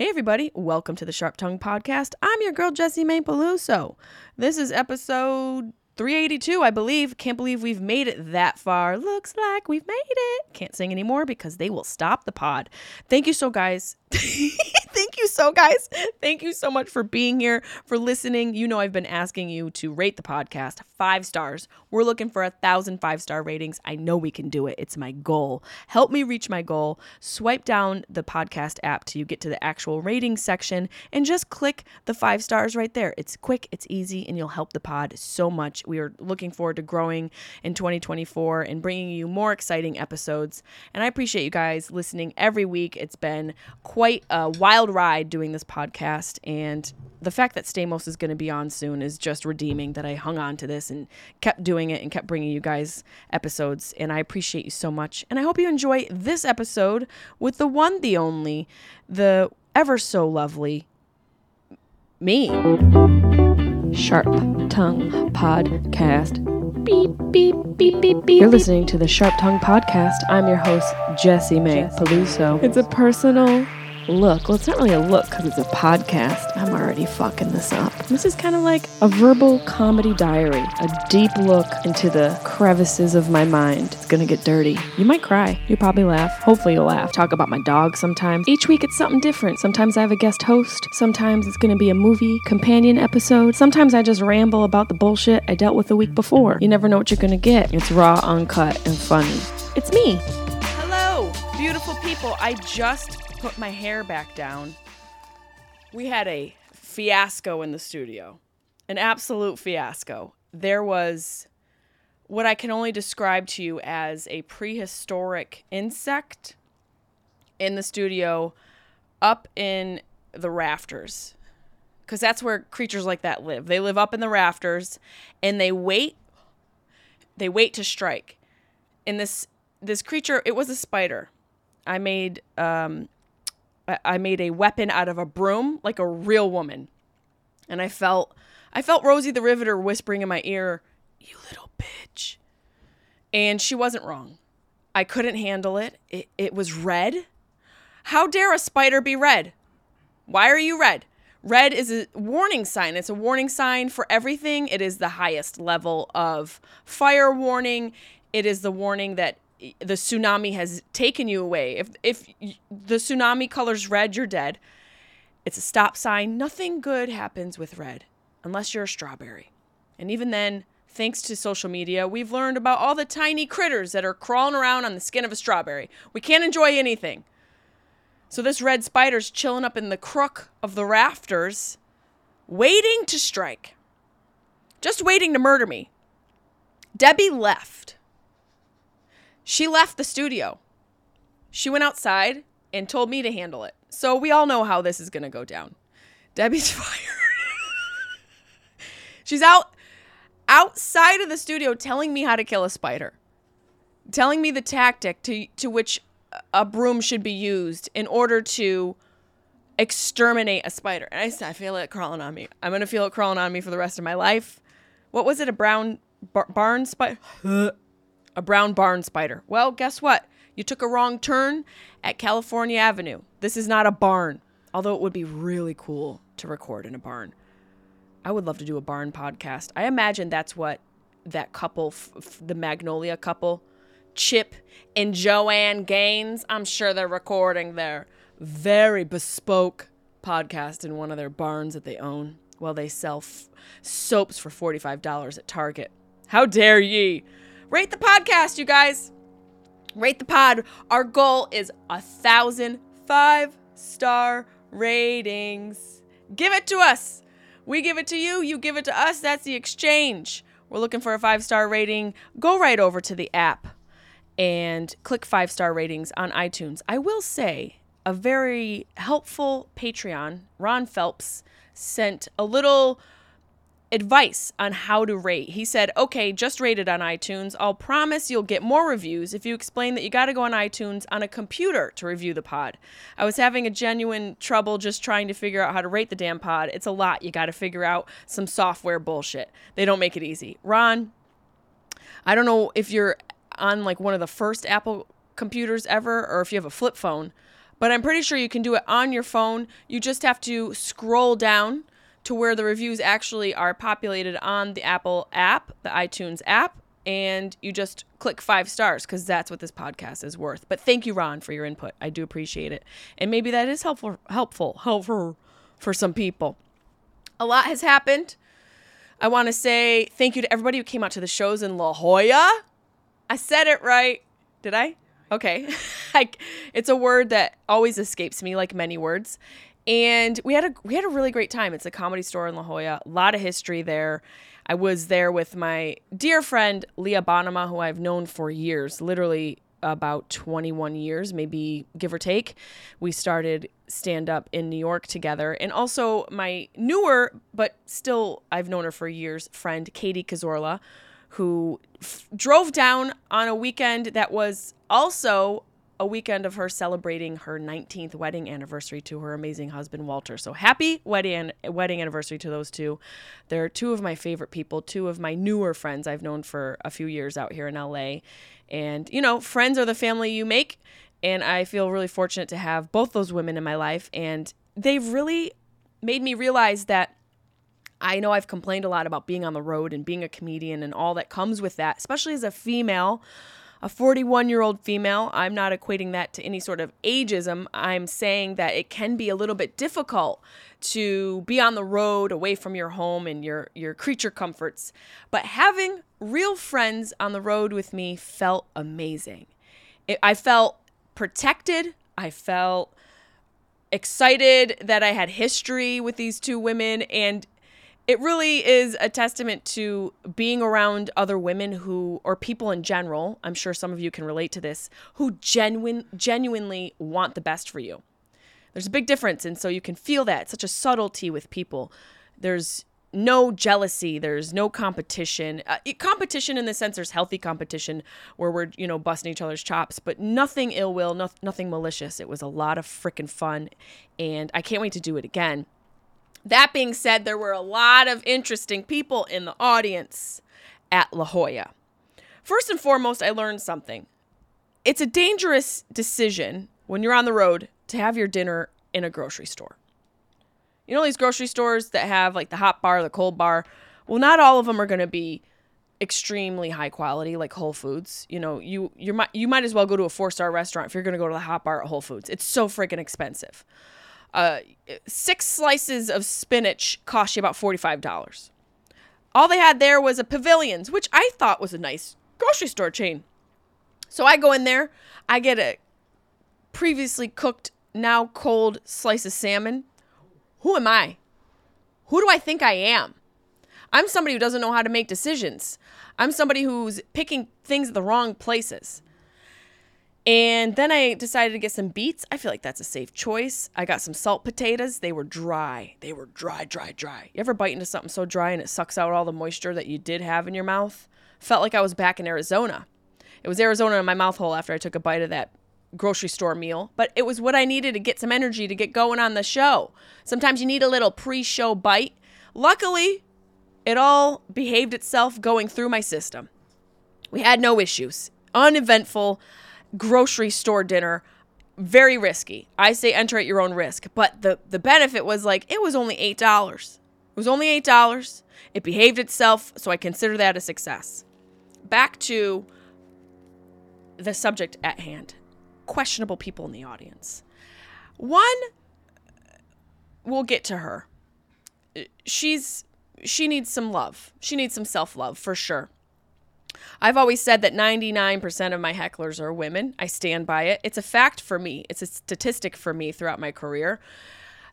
Hey, everybody, welcome to the Sharp Tongue Podcast. I'm your girl, Jessimae Peluso. This is episode 382, I believe. Can't believe we've made it that far. Looks like we've made it. Can't sing anymore because they will stop the pod. Thank you so, guys. Thank you so, guys. Thank you so much for being here, for listening. You know, I've been asking you to rate the podcast five stars. We're looking for a thousand five star ratings. I know we can do it. It's my goal. Help me reach my goal. Swipe down the podcast app till you get to the actual ratings section and just click the five stars right there. It's quick, it's easy, and you'll help the pod so much. We are looking forward to growing in 2024 and bringing you more exciting episodes. And I appreciate you guys listening every week. It's been quite a wild ride doing this podcast. And the fact that Stamos is going to be on soon is just redeeming that I hung on to this and kept doing it and kept bringing you guys episodes. And I appreciate you so much. And I hope you enjoy this episode with the one, the only, the ever so lovely me. Sharp Tongue Podcast. Beep, beep, beep, beep, beep. You're listening to the Sharp Tongue Podcast. I'm your host, Jessimae Peluso. It's a personal look. Well, it's not really a look because it's a podcast. I'm already fucking this up. This is kind of like a verbal comedy diary, a deep look into the crevices of my mind. It's gonna get dirty. You might cry. You'll probably laugh. Hopefully, you'll laugh. Talk about my dog sometimes. Each week, it's something different. Sometimes I have a guest host. Sometimes it's gonna be a movie companion episode. Sometimes I just ramble about the bullshit I dealt with the week before. You never know what you're gonna get. It's raw, uncut, and funny. It's me. Hello, beautiful people. I just put my hair back down. We had a fiasco in the studio, an absolute fiasco. There was what I can only describe to you as a prehistoric insect in the studio up in the rafters. Because that's where creatures like that live. They live up in the rafters and they wait. They wait to strike. And this this creature, it was a spider. I made um, I made a weapon out of a broom, like a real woman. And I felt I felt Rosie the Riveter whispering in my ear, "You little bitch." And she wasn't wrong. I couldn't handle it. It it was red. How dare a spider be red? Why are you red? Red is a warning sign. It's a warning sign for everything. It is the highest level of fire warning. It is the warning that the tsunami has taken you away. If if the tsunami colors red, you're dead. It's a stop sign. Nothing good happens with red unless you're a strawberry. And even then, thanks to social media, we've learned about all the tiny critters that are crawling around on the skin of a strawberry. We can't enjoy anything. So this red spider's chilling up in the crook of the rafters, waiting to strike. Just waiting to murder me. Debbie left she left the studio. She went outside and told me to handle it. So we all know how this is going to go down. Debbie's fired. She's out outside of the studio telling me how to kill a spider. Telling me the tactic to to which a broom should be used in order to exterminate a spider. And I said, I feel it crawling on me. I'm going to feel it crawling on me for the rest of my life. What was it? A brown bar- barn spider? a brown barn spider. Well, guess what? You took a wrong turn at California Avenue. This is not a barn, although it would be really cool to record in a barn. I would love to do a barn podcast. I imagine that's what that couple, f- f- the Magnolia couple, Chip and Joanne Gaines, I'm sure they're recording their very bespoke podcast in one of their barns that they own while they sell f- soaps for $45 at Target. How dare ye! Rate the podcast, you guys. Rate the pod. Our goal is a thousand five star ratings. Give it to us. We give it to you. You give it to us. That's the exchange. We're looking for a five star rating. Go right over to the app and click five star ratings on iTunes. I will say a very helpful Patreon, Ron Phelps, sent a little advice on how to rate. He said, okay, just rate it on iTunes. I'll promise you'll get more reviews if you explain that you got to go on iTunes on a computer to review the pod. I was having a genuine trouble just trying to figure out how to rate the damn pod. It's a lot. You got to figure out some software bullshit. They don't make it easy. Ron, I don't know if you're on like one of the first Apple computers ever or if you have a flip phone, but I'm pretty sure you can do it on your phone. You just have to scroll down to where the reviews actually are populated on the Apple app, the iTunes app, and you just click five stars because that's what this podcast is worth. But thank you, Ron, for your input. I do appreciate it, and maybe that is helpful, helpful, helpful for some people. A lot has happened. I want to say thank you to everybody who came out to the shows in La Jolla. I said it right. Did I? Okay. like it's a word that always escapes me like many words and we had a we had a really great time. It's a comedy store in La Jolla. A lot of history there. I was there with my dear friend Leah Bonnema, who I've known for years, literally about 21 years, maybe give or take. We started stand up in New York together. And also my newer, but still I've known her for years, friend Katie Cazorla, who f- drove down on a weekend that was also a weekend of her celebrating her 19th wedding anniversary to her amazing husband Walter. So happy wedding wedding anniversary to those two. They're two of my favorite people, two of my newer friends I've known for a few years out here in LA. And you know, friends are the family you make, and I feel really fortunate to have both those women in my life and they've really made me realize that I know I've complained a lot about being on the road and being a comedian and all that comes with that, especially as a female a 41 year old female. I'm not equating that to any sort of ageism. I'm saying that it can be a little bit difficult to be on the road away from your home and your, your creature comforts. But having real friends on the road with me felt amazing. It, I felt protected. I felt excited that I had history with these two women. And it really is a testament to being around other women who or people in general i'm sure some of you can relate to this who genuine genuinely want the best for you. There's a big difference and so you can feel that. Such a subtlety with people. There's no jealousy. There's no competition. Uh, competition in the sense there's healthy competition where we're you know busting each other's chops but nothing ill will no, nothing malicious. It was a lot of freaking fun and i can't wait to do it again that being said, there were a lot of interesting people in the audience at La Jolla. First and foremost, I learned something. It's a dangerous decision when you're on the road to have your dinner in a grocery store. You know these grocery stores that have like the hot bar, the cold bar? Well, not all of them are going to be extremely high quality like Whole Foods. You know, you you might you might as well go to a four-star restaurant if you're going to go to the hot bar at Whole Foods. It's so freaking expensive uh, six slices of spinach cost you about $45. All they had there was a Pavilions, which I thought was a nice grocery store chain. So I go in there, I get a previously cooked, now cold slice of salmon. Who am I? Who do I think I am? I'm somebody who doesn't know how to make decisions. I'm somebody who's picking things at the wrong places. And then I decided to get some beets. I feel like that's a safe choice. I got some salt potatoes. They were dry. They were dry, dry, dry. You ever bite into something so dry and it sucks out all the moisture that you did have in your mouth? Felt like I was back in Arizona. It was Arizona in my mouth hole after I took a bite of that grocery store meal, but it was what I needed to get some energy to get going on the show. Sometimes you need a little pre show bite. Luckily, it all behaved itself going through my system. We had no issues, uneventful grocery store dinner very risky. I say enter at your own risk, but the the benefit was like it was only $8. It was only $8. It behaved itself, so I consider that a success. Back to the subject at hand. Questionable people in the audience. One we'll get to her. She's she needs some love. She needs some self-love for sure. I've always said that 99% of my hecklers are women. I stand by it. It's a fact for me, it's a statistic for me throughout my career.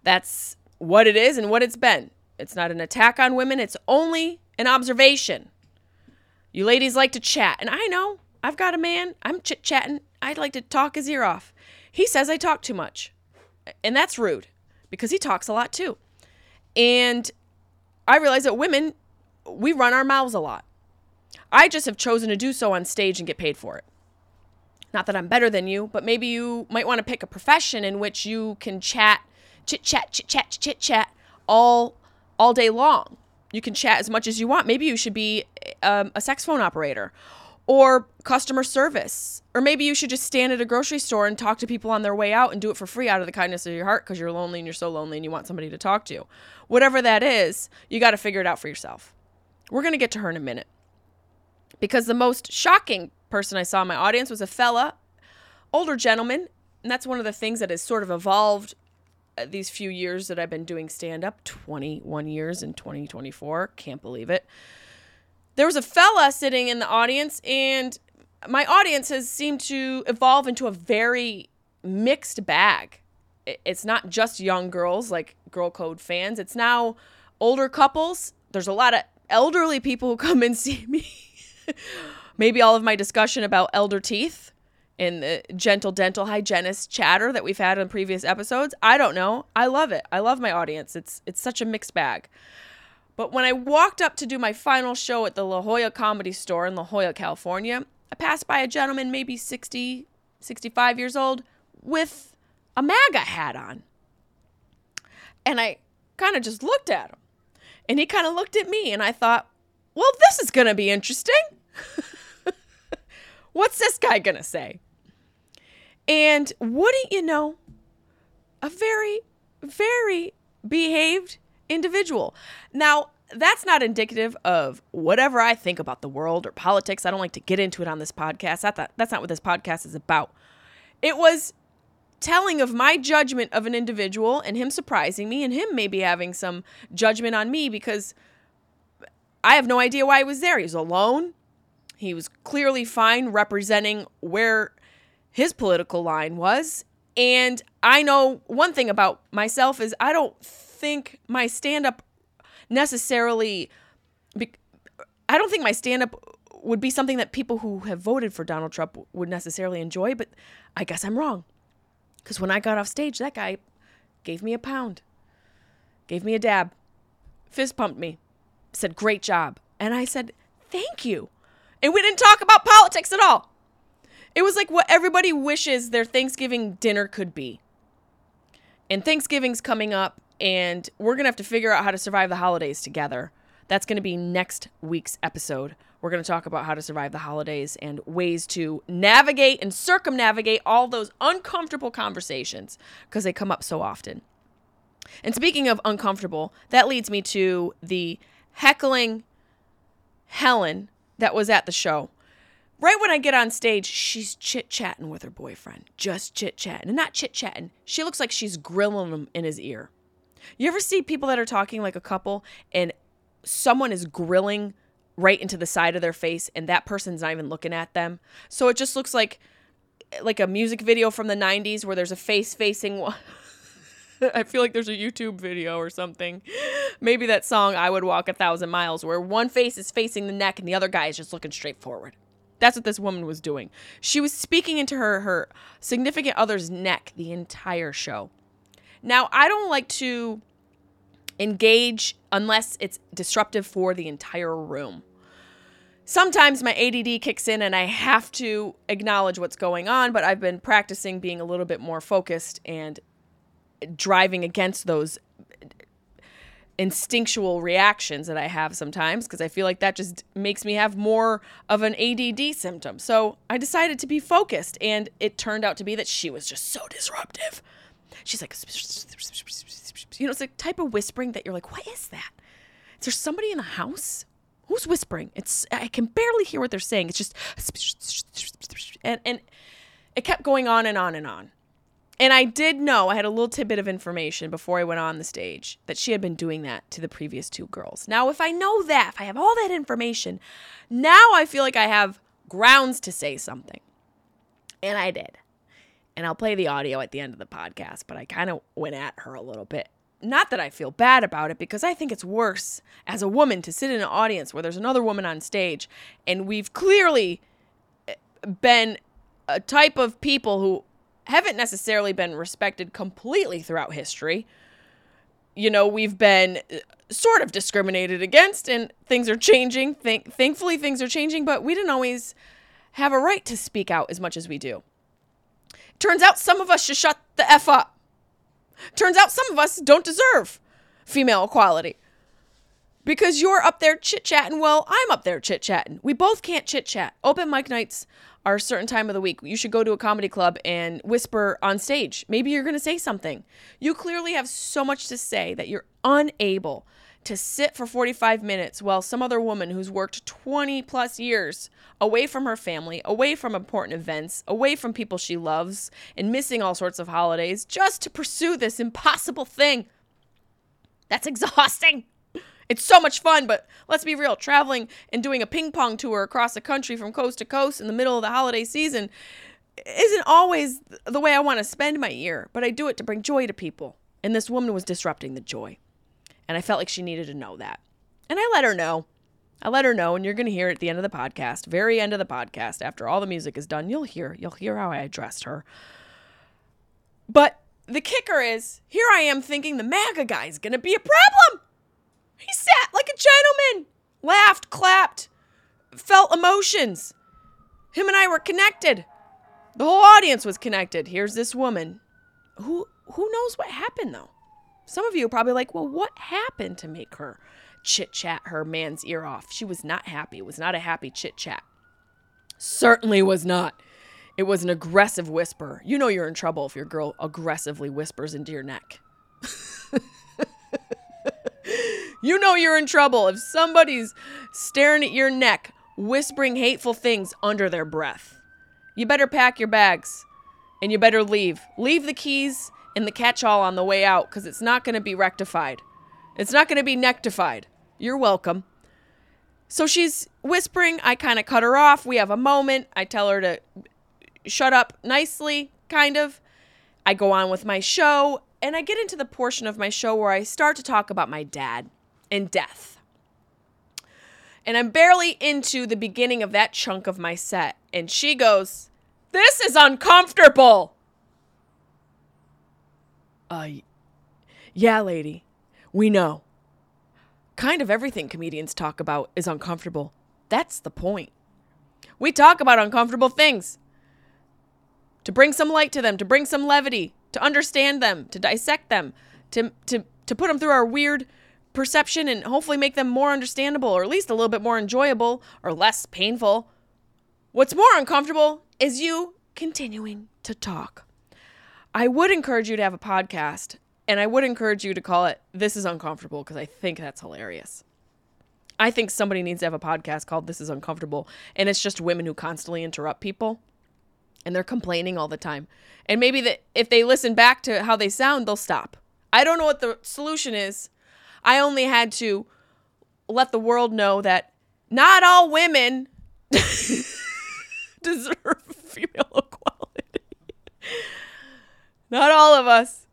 That's what it is and what it's been. It's not an attack on women, it's only an observation. You ladies like to chat, and I know I've got a man, I'm chit chatting. I'd like to talk his ear off. He says I talk too much, and that's rude because he talks a lot too. And I realize that women we run our mouths a lot. I just have chosen to do so on stage and get paid for it. Not that I'm better than you, but maybe you might want to pick a profession in which you can chat, chit chat, chit chat, chit chat all all day long. You can chat as much as you want. Maybe you should be um, a sex phone operator or customer service. Or maybe you should just stand at a grocery store and talk to people on their way out and do it for free out of the kindness of your heart because you're lonely and you're so lonely and you want somebody to talk to. Whatever that is, you got to figure it out for yourself. We're going to get to her in a minute. Because the most shocking person I saw in my audience was a fella, older gentleman, and that's one of the things that has sort of evolved uh, these few years that I've been doing stand up 21 years in 2024. Can't believe it. There was a fella sitting in the audience, and my audience has seemed to evolve into a very mixed bag. It's not just young girls like Girl Code fans, it's now older couples. There's a lot of elderly people who come and see me. Maybe all of my discussion about elder teeth and the gentle dental hygienist chatter that we've had in previous episodes. I don't know. I love it. I love my audience. It's it's such a mixed bag. But when I walked up to do my final show at the La Jolla Comedy Store in La Jolla, California, I passed by a gentleman maybe 60, 65 years old with a MAGA hat on. And I kind of just looked at him. And he kind of looked at me and I thought, "Well, this is going to be interesting." What's this guy going to say? And wouldn't you know, a very, very behaved individual. Now, that's not indicative of whatever I think about the world or politics. I don't like to get into it on this podcast. That's not, that's not what this podcast is about. It was telling of my judgment of an individual and him surprising me and him maybe having some judgment on me because I have no idea why he was there. He was alone. He was clearly fine representing where his political line was. And I know one thing about myself is I don't think my stand up necessarily be- I don't think my stand up would be something that people who have voted for Donald Trump would necessarily enjoy, but I guess I'm wrong. Cuz when I got off stage, that guy gave me a pound. Gave me a dab. Fist pumped me. Said, "Great job." And I said, "Thank you." And we didn't talk about politics at all. It was like what everybody wishes their Thanksgiving dinner could be. And Thanksgiving's coming up, and we're going to have to figure out how to survive the holidays together. That's going to be next week's episode. We're going to talk about how to survive the holidays and ways to navigate and circumnavigate all those uncomfortable conversations because they come up so often. And speaking of uncomfortable, that leads me to the heckling Helen that was at the show. Right when I get on stage, she's chit chatting with her boyfriend, just chit chatting, and not chit chatting. She looks like she's grilling him in his ear. You ever see people that are talking like a couple and someone is grilling right into the side of their face and that person's not even looking at them? So it just looks like like a music video from the 90s where there's a face facing one. I feel like there's a YouTube video or something. Maybe that song I Would Walk a Thousand Miles where one face is facing the neck and the other guy is just looking straight forward. That's what this woman was doing. She was speaking into her her significant other's neck the entire show. Now, I don't like to engage unless it's disruptive for the entire room. Sometimes my ADD kicks in and I have to acknowledge what's going on, but I've been practicing being a little bit more focused and driving against those instinctual reactions that I have sometimes because I feel like that just makes me have more of an ADD symptom. So I decided to be focused, and it turned out to be that she was just so disruptive. She's like, you know, it's a type of whispering that you're like, what is that? Is there somebody in the house? Who's whispering? It's I can barely hear what they're saying. It's just and and it kept going on and on and on. And I did know, I had a little tidbit of information before I went on the stage that she had been doing that to the previous two girls. Now, if I know that, if I have all that information, now I feel like I have grounds to say something. And I did. And I'll play the audio at the end of the podcast, but I kind of went at her a little bit. Not that I feel bad about it, because I think it's worse as a woman to sit in an audience where there's another woman on stage, and we've clearly eh, been a type of people who haven't necessarily been respected completely throughout history. you know, we've been uh, sort of discriminated against and things are changing. Thank- thankfully, things are changing, but we didn't always have a right to speak out as much as we do. Turns out some of us should shut the F up. Turns out some of us don't deserve female equality. Because you're up there chit chatting, well, I'm up there chit chatting. We both can't chit chat. Open mic nights a certain time of the week. You should go to a comedy club and whisper on stage. Maybe you're going to say something. You clearly have so much to say that you're unable to sit for 45 minutes while some other woman who's worked 20 plus years away from her family, away from important events, away from people she loves, and missing all sorts of holidays just to pursue this impossible thing. That's exhausting. It's so much fun, but let's be real traveling and doing a ping pong tour across the country from coast to coast in the middle of the holiday season isn't always the way I want to spend my year, but I do it to bring joy to people. And this woman was disrupting the joy. And I felt like she needed to know that. And I let her know. I let her know, and you're going to hear at the end of the podcast, very end of the podcast, after all the music is done, you'll hear, you'll hear how I addressed her. But the kicker is, here I am thinking the MAGA guy is going to be a problem. He sat like a gentleman, laughed, clapped, felt emotions. Him and I were connected. The whole audience was connected. Here's this woman. Who who knows what happened though? Some of you are probably like, "Well, what happened to make her chit chat her man's ear off?" She was not happy. It was not a happy chit chat. Certainly was not. It was an aggressive whisper. You know you're in trouble if your girl aggressively whispers into your neck. you know you're in trouble if somebody's staring at your neck, whispering hateful things under their breath. You better pack your bags and you better leave. Leave the keys in the catch all on the way out because it's not going to be rectified. It's not going to be nectified. You're welcome. So she's whispering. I kind of cut her off. We have a moment. I tell her to shut up nicely, kind of. I go on with my show, and I get into the portion of my show where I start to talk about my dad and death. And I'm barely into the beginning of that chunk of my set, and she goes, This is uncomfortable. Uh, yeah, lady, we know. Kind of everything comedians talk about is uncomfortable. That's the point. We talk about uncomfortable things to bring some light to them, to bring some levity, to understand them, to dissect them, to to to put them through our weird perception and hopefully make them more understandable or at least a little bit more enjoyable or less painful. What's more uncomfortable is you continuing to talk. I would encourage you to have a podcast and I would encourage you to call it This is Uncomfortable because I think that's hilarious. I think somebody needs to have a podcast called This is Uncomfortable and it's just women who constantly interrupt people and they're complaining all the time. And maybe that if they listen back to how they sound, they'll stop. I don't know what the solution is. I only had to let the world know that not all women deserve female equality. not all of us.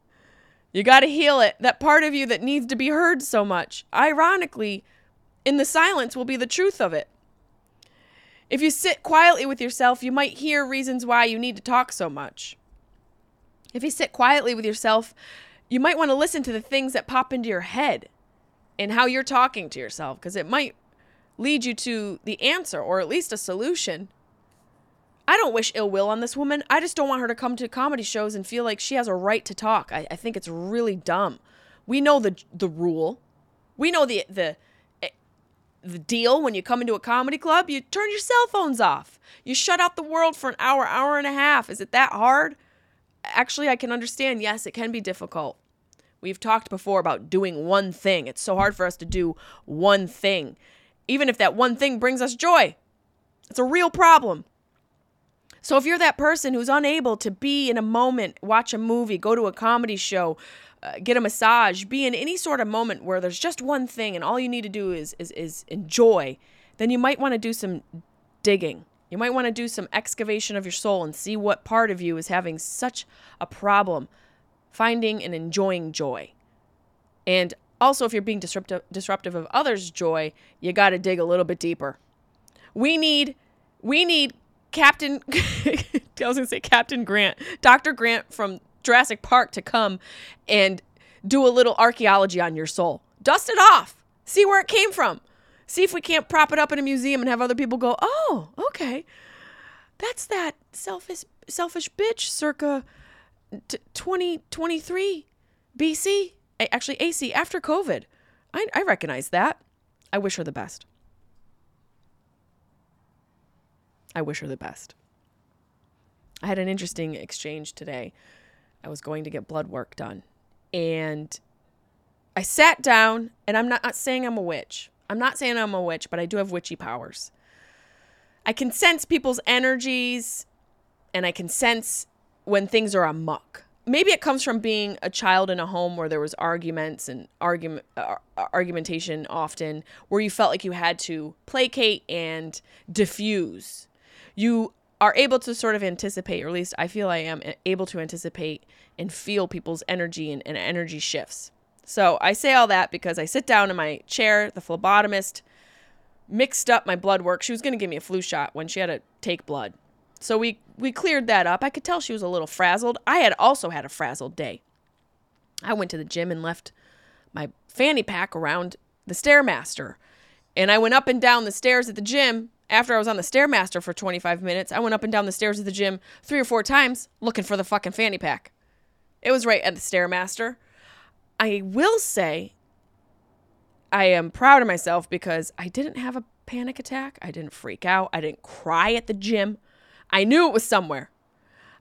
You got to heal it. That part of you that needs to be heard so much. Ironically, in the silence will be the truth of it. If you sit quietly with yourself, you might hear reasons why you need to talk so much. If you sit quietly with yourself, you might want to listen to the things that pop into your head and how you're talking to yourself because it might lead you to the answer or at least a solution. I don't wish ill will on this woman. I just don't want her to come to comedy shows and feel like she has a right to talk. I, I think it's really dumb. We know the the rule. We know the the eh, the deal when you come into a comedy club. You turn your cell phones off. You shut out the world for an hour, hour and a half. Is it that hard? Actually, I can understand. Yes, it can be difficult. We've talked before about doing one thing. It's so hard for us to do one thing, even if that one thing brings us joy. It's a real problem. So if you're that person who's unable to be in a moment, watch a movie, go to a comedy show, uh, get a massage, be in any sort of moment where there's just one thing and all you need to do is is, is enjoy, then you might want to do some digging. You might want to do some excavation of your soul and see what part of you is having such a problem finding and enjoying joy. And also if you're being disruptive disruptive of others' joy, you got to dig a little bit deeper. We need we need Captain, I was gonna say Captain Grant, Dr. Grant from Jurassic Park to come and do a little archaeology on your soul. Dust it off. See where it came from. See if we can't prop it up in a museum and have other people go, "Oh, okay. That's that selfish selfish bitch circa t- 2023 BC, actually AC after COVID. I I recognize that. I wish her the best. I wish her the best. I had an interesting exchange today. I was going to get blood work done. And I sat down, and I'm not, not saying I'm a witch. I'm not saying I'm a witch, but I do have witchy powers. I can sense people's energies, and I can sense when things are amuck. Maybe it comes from being a child in a home where there was arguments and argument uh, argumentation often, where you felt like you had to placate and diffuse. You are able to sort of anticipate, or at least I feel I am able to anticipate and feel people's energy and, and energy shifts. So I say all that because I sit down in my chair, the phlebotomist mixed up my blood work. She was going to give me a flu shot when she had to take blood. So we we cleared that up. I could tell she was a little frazzled. I had also had a frazzled day. I went to the gym and left my fanny pack around the stairmaster. And I went up and down the stairs at the gym after I was on the stairmaster for 25 minutes. I went up and down the stairs of the gym three or four times looking for the fucking fanny pack. It was right at the stairmaster. I will say I am proud of myself because I didn't have a panic attack. I didn't freak out. I didn't cry at the gym. I knew it was somewhere.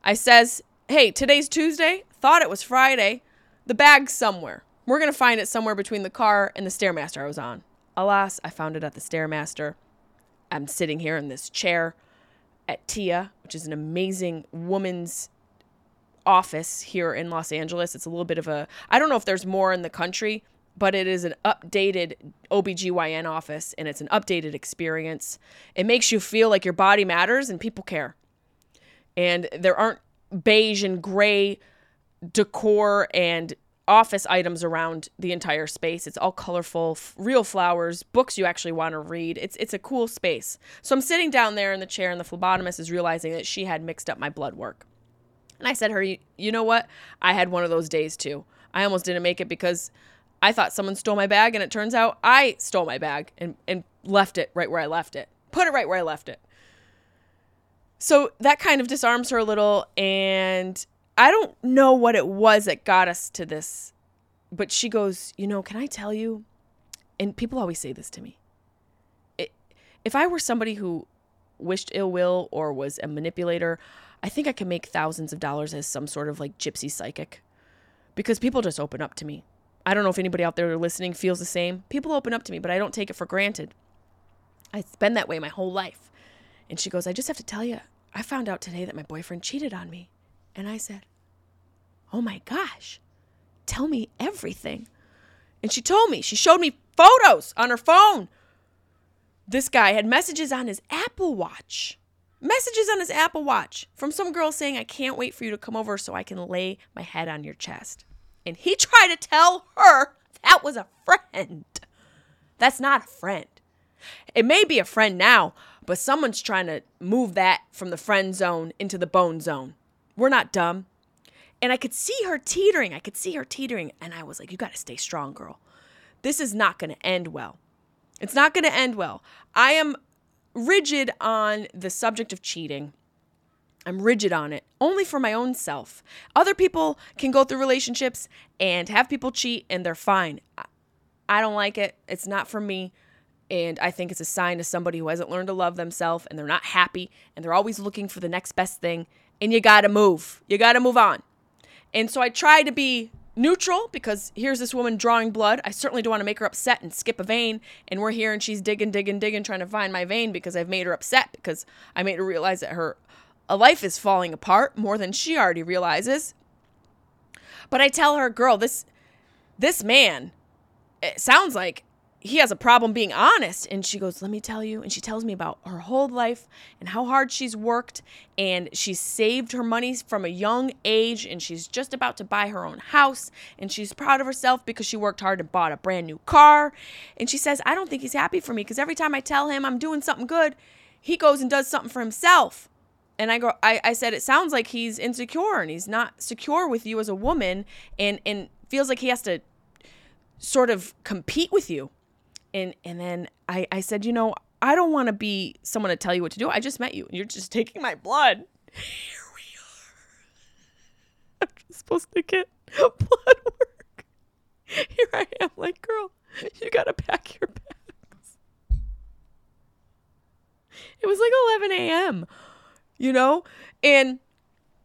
I says, "Hey, today's Tuesday. Thought it was Friday. The bag's somewhere. We're going to find it somewhere between the car and the stairmaster I was on." Alas, I found it at the stairmaster. I'm sitting here in this chair at TIA, which is an amazing woman's office here in Los Angeles. It's a little bit of a, I don't know if there's more in the country, but it is an updated OBGYN office and it's an updated experience. It makes you feel like your body matters and people care. And there aren't beige and gray decor and office items around the entire space. It's all colorful, f- real flowers, books you actually want to read. It's it's a cool space. So I'm sitting down there in the chair and the phlebotomist is realizing that she had mixed up my blood work. And I said her, "You know what? I had one of those days too. I almost didn't make it because I thought someone stole my bag and it turns out I stole my bag and and left it right where I left it. Put it right where I left it." So that kind of disarms her a little and I don't know what it was that got us to this, but she goes, You know, can I tell you? And people always say this to me. It, if I were somebody who wished ill will or was a manipulator, I think I could make thousands of dollars as some sort of like gypsy psychic because people just open up to me. I don't know if anybody out there listening feels the same. People open up to me, but I don't take it for granted. It's been that way my whole life. And she goes, I just have to tell you, I found out today that my boyfriend cheated on me. And I said, Oh my gosh, tell me everything. And she told me, she showed me photos on her phone. This guy had messages on his Apple Watch. Messages on his Apple Watch from some girl saying, I can't wait for you to come over so I can lay my head on your chest. And he tried to tell her that was a friend. That's not a friend. It may be a friend now, but someone's trying to move that from the friend zone into the bone zone. We're not dumb. And I could see her teetering. I could see her teetering. And I was like, you got to stay strong, girl. This is not going to end well. It's not going to end well. I am rigid on the subject of cheating. I'm rigid on it, only for my own self. Other people can go through relationships and have people cheat and they're fine. I don't like it. It's not for me. And I think it's a sign of somebody who hasn't learned to love themselves and they're not happy and they're always looking for the next best thing. And you got to move. You got to move on. And so I try to be neutral because here's this woman drawing blood. I certainly don't want to make her upset and skip a vein. And we're here and she's digging, digging, digging, trying to find my vein because I've made her upset because I made her realize that her a life is falling apart more than she already realizes. But I tell her, girl, this this man, it sounds like he has a problem being honest. And she goes, Let me tell you. And she tells me about her whole life and how hard she's worked. And she's saved her money from a young age. And she's just about to buy her own house. And she's proud of herself because she worked hard and bought a brand new car. And she says, I don't think he's happy for me because every time I tell him I'm doing something good, he goes and does something for himself. And I go, I, I said, it sounds like he's insecure and he's not secure with you as a woman and, and feels like he has to sort of compete with you. And and then I, I said, you know, I don't want to be someone to tell you what to do. I just met you. You're just taking my blood. Here we are. I'm just supposed to get blood work. Here I am, like, girl, you gotta pack your bags. It was like 11 a.m., you know? And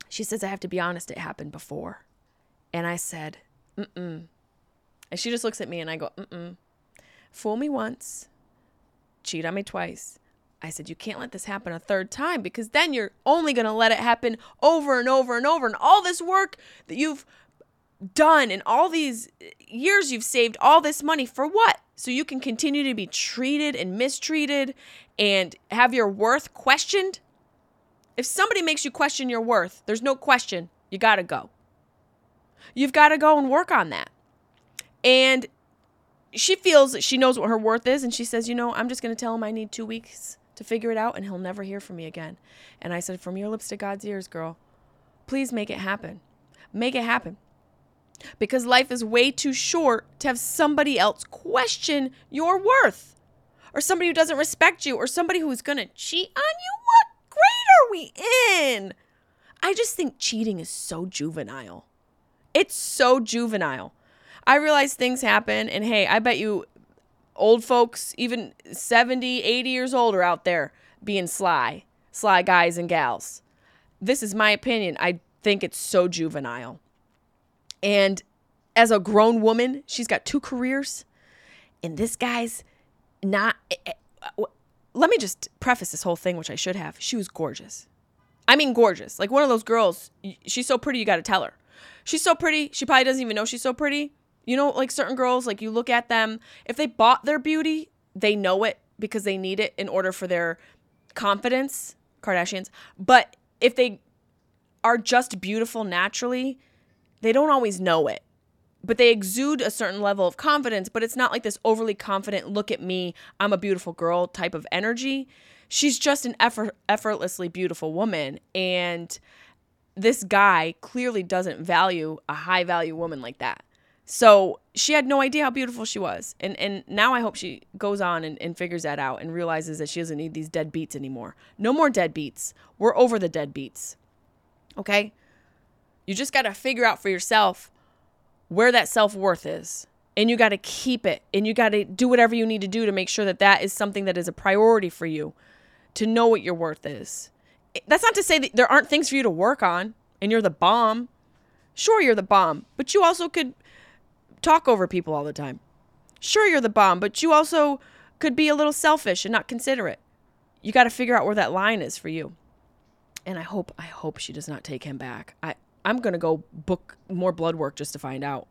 she says, I have to be honest, it happened before. And I said, mm mm. And she just looks at me and I go, mm mm. Fool me once, cheat on me twice. I said, You can't let this happen a third time because then you're only going to let it happen over and over and over. And all this work that you've done and all these years you've saved all this money for what? So you can continue to be treated and mistreated and have your worth questioned? If somebody makes you question your worth, there's no question. You got to go. You've got to go and work on that. And she feels she knows what her worth is. And she says, You know, I'm just going to tell him I need two weeks to figure it out and he'll never hear from me again. And I said, From your lips to God's ears, girl, please make it happen. Make it happen. Because life is way too short to have somebody else question your worth or somebody who doesn't respect you or somebody who's going to cheat on you. What grade are we in? I just think cheating is so juvenile. It's so juvenile. I realize things happen, and hey, I bet you old folks, even 70, 80 years old, are out there being sly, sly guys and gals. This is my opinion. I think it's so juvenile. And as a grown woman, she's got two careers, and this guy's not. Eh, eh, let me just preface this whole thing, which I should have. She was gorgeous. I mean, gorgeous. Like one of those girls, she's so pretty, you got to tell her. She's so pretty, she probably doesn't even know she's so pretty. You know, like certain girls, like you look at them, if they bought their beauty, they know it because they need it in order for their confidence, Kardashians. But if they are just beautiful naturally, they don't always know it. But they exude a certain level of confidence, but it's not like this overly confident, look at me, I'm a beautiful girl type of energy. She's just an effort, effortlessly beautiful woman. And this guy clearly doesn't value a high value woman like that. So she had no idea how beautiful she was. And and now I hope she goes on and, and figures that out and realizes that she doesn't need these dead beats anymore. No more dead beats. We're over the dead beats. Okay? You just got to figure out for yourself where that self worth is. And you got to keep it. And you got to do whatever you need to do to make sure that that is something that is a priority for you to know what your worth is. That's not to say that there aren't things for you to work on and you're the bomb. Sure, you're the bomb, but you also could talk over people all the time. Sure, you're the bomb, but you also could be a little selfish and not considerate. You got to figure out where that line is for you. And I hope I hope she does not take him back. I I'm going to go book more blood work just to find out.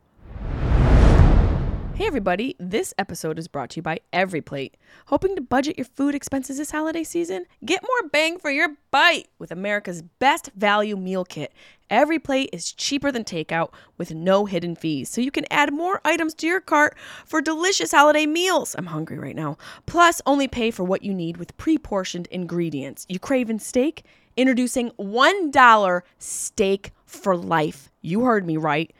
Hey, everybody, this episode is brought to you by EveryPlate. Hoping to budget your food expenses this holiday season? Get more bang for your bite with America's best value meal kit. EveryPlate is cheaper than takeout with no hidden fees, so you can add more items to your cart for delicious holiday meals. I'm hungry right now. Plus, only pay for what you need with pre portioned ingredients. You craving steak? Introducing $1 steak for life. You heard me right.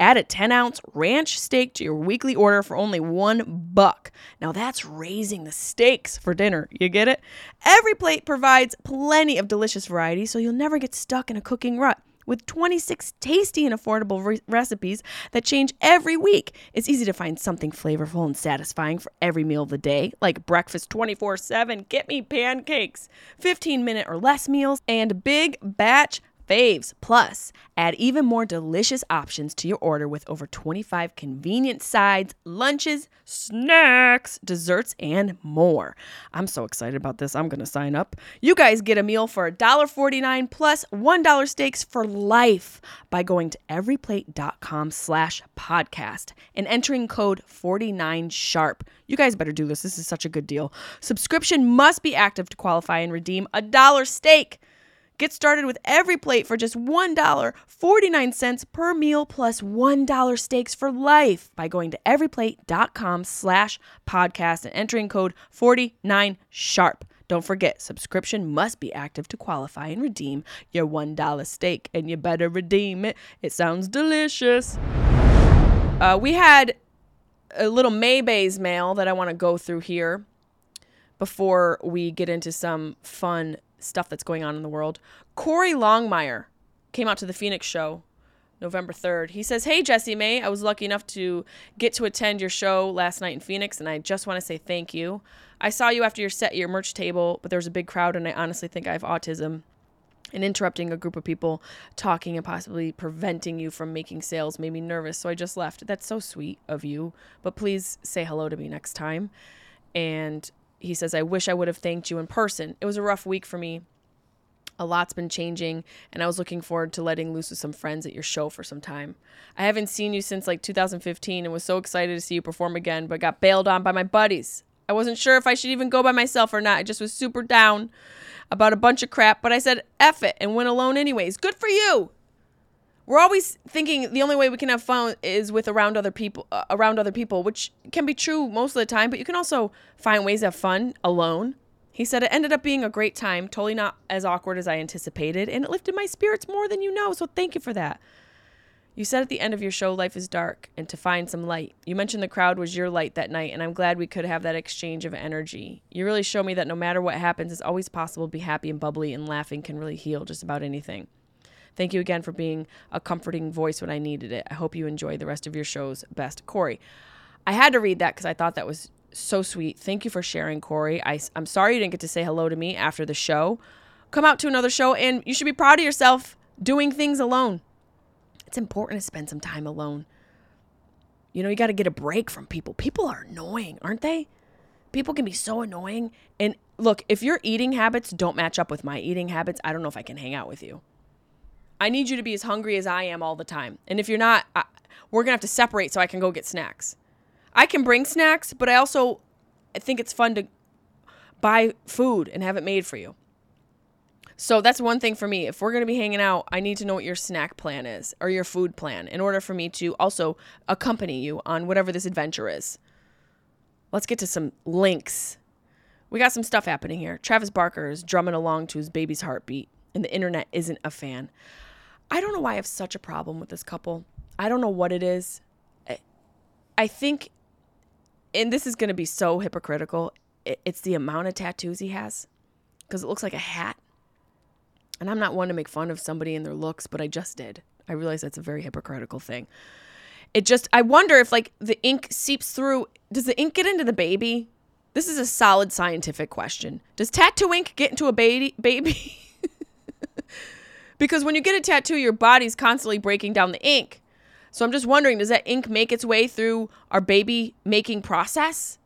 Add a 10 ounce ranch steak to your weekly order for only one buck. Now that's raising the stakes for dinner. You get it? EveryPlate provides plenty of delicious variety, so you'll never get stuck in a cooking rut. With 26 tasty and affordable re- recipes that change every week, it's easy to find something flavorful and satisfying for every meal of the day, like breakfast 24 7, get me pancakes, 15 minute or less meals, and big batch faves. Plus, add even more delicious options to your order with over 25 convenient sides, lunches, snacks, desserts, and more. I'm so excited about this. I'm going to sign up. You guys get a meal for $1.49 plus $1 steaks for life by going to everyplate.com slash podcast and entering code 49sharp. You guys better do this. This is such a good deal. Subscription must be active to qualify and redeem a dollar steak. Get started with EveryPlate for just $1.49 per meal plus 1 steaks for life by going to everyplate.com slash podcast and entering code 49sharp. Don't forget, subscription must be active to qualify and redeem your $1 steak, and you better redeem it. It sounds delicious. Uh, we had a little Maybay's mail that I want to go through here before we get into some fun stuff that's going on in the world. Corey Longmire came out to the Phoenix show November 3rd. He says, Hey, Jessimae, I was lucky enough to get to attend your show last night in Phoenix, and I just want to say thank you. I saw you after your set at your merch table, but there was a big crowd, and I honestly think I have autism. And interrupting a group of people talking and possibly preventing you from making sales made me nervous, so I just left. That's so sweet of you, but please say hello to me next time. And he says, I wish I would have thanked you in person. It was a rough week for me a lot's been changing, and I was looking forward to letting loose with some friends at your show for some time. I haven't seen you since like 2015 and was so excited to see you perform again, but got bailed on by my buddies. I wasn't sure if I should even go by myself or not. I just was super down about a bunch of crap, but I said, F it, and went alone anyways. Good for you! We're always thinking the only way we can have fun is with around other people, uh, around other people, which can be true most of the time, but you can also find ways to have fun alone. He said it ended up being a great time, totally not as awkward as I anticipated, and it lifted my spirits more than you know, so thank you for that. You said at the end of your show, life is dark, and to find some light. You mentioned the crowd was your light that night, and I'm glad we could have that exchange of energy. You really show me that no matter what happens, it's always possible to be happy and bubbly, and laughing can really heal just about anything. Thank you again for being a comforting voice when I needed it. I hope you enjoy the rest of your shows. Best, Corey. I had to read that because I thought that was so sweet. Thank you for sharing, Corey. I, I'm sorry you didn't get to say hello to me after the show. Come out to another show, and you should be proud of yourself doing things alone. It's important to spend some time alone. You know, you got to get a break from people. People are annoying, aren't they? People can be so annoying. And look, if your eating habits don't match up with my eating habits, I don't know if I can hang out with you. I need you to be as hungry as I am all the time. And if you're not, I, we're going to have to separate so I can go get snacks. I can bring snacks, but I also think it's fun to buy food and have it made for you. So that's one thing for me. If we're going to be hanging out, I need to know what your snack plan is or your food plan in order for me to also accompany you on whatever this adventure is. Let's get to some links. We got some stuff happening here. Travis Barker is drumming along to his baby's heartbeat, and the internet isn't a fan. I don't know why I have such a problem with this couple. I don't know what it is. I think and this is going to be so hypocritical. It's the amount of tattoos he has because it looks like a hat. And I'm not one to make fun of somebody and their looks, but I just did. I realize that's a very hypocritical thing. It just, I wonder if like the ink seeps through. Does the ink get into the baby? This is a solid scientific question. Does tattoo ink get into a baby? Baby? because when you get a tattoo, your body's constantly breaking down the ink. So I'm just wondering, does that ink make its way through our baby making process?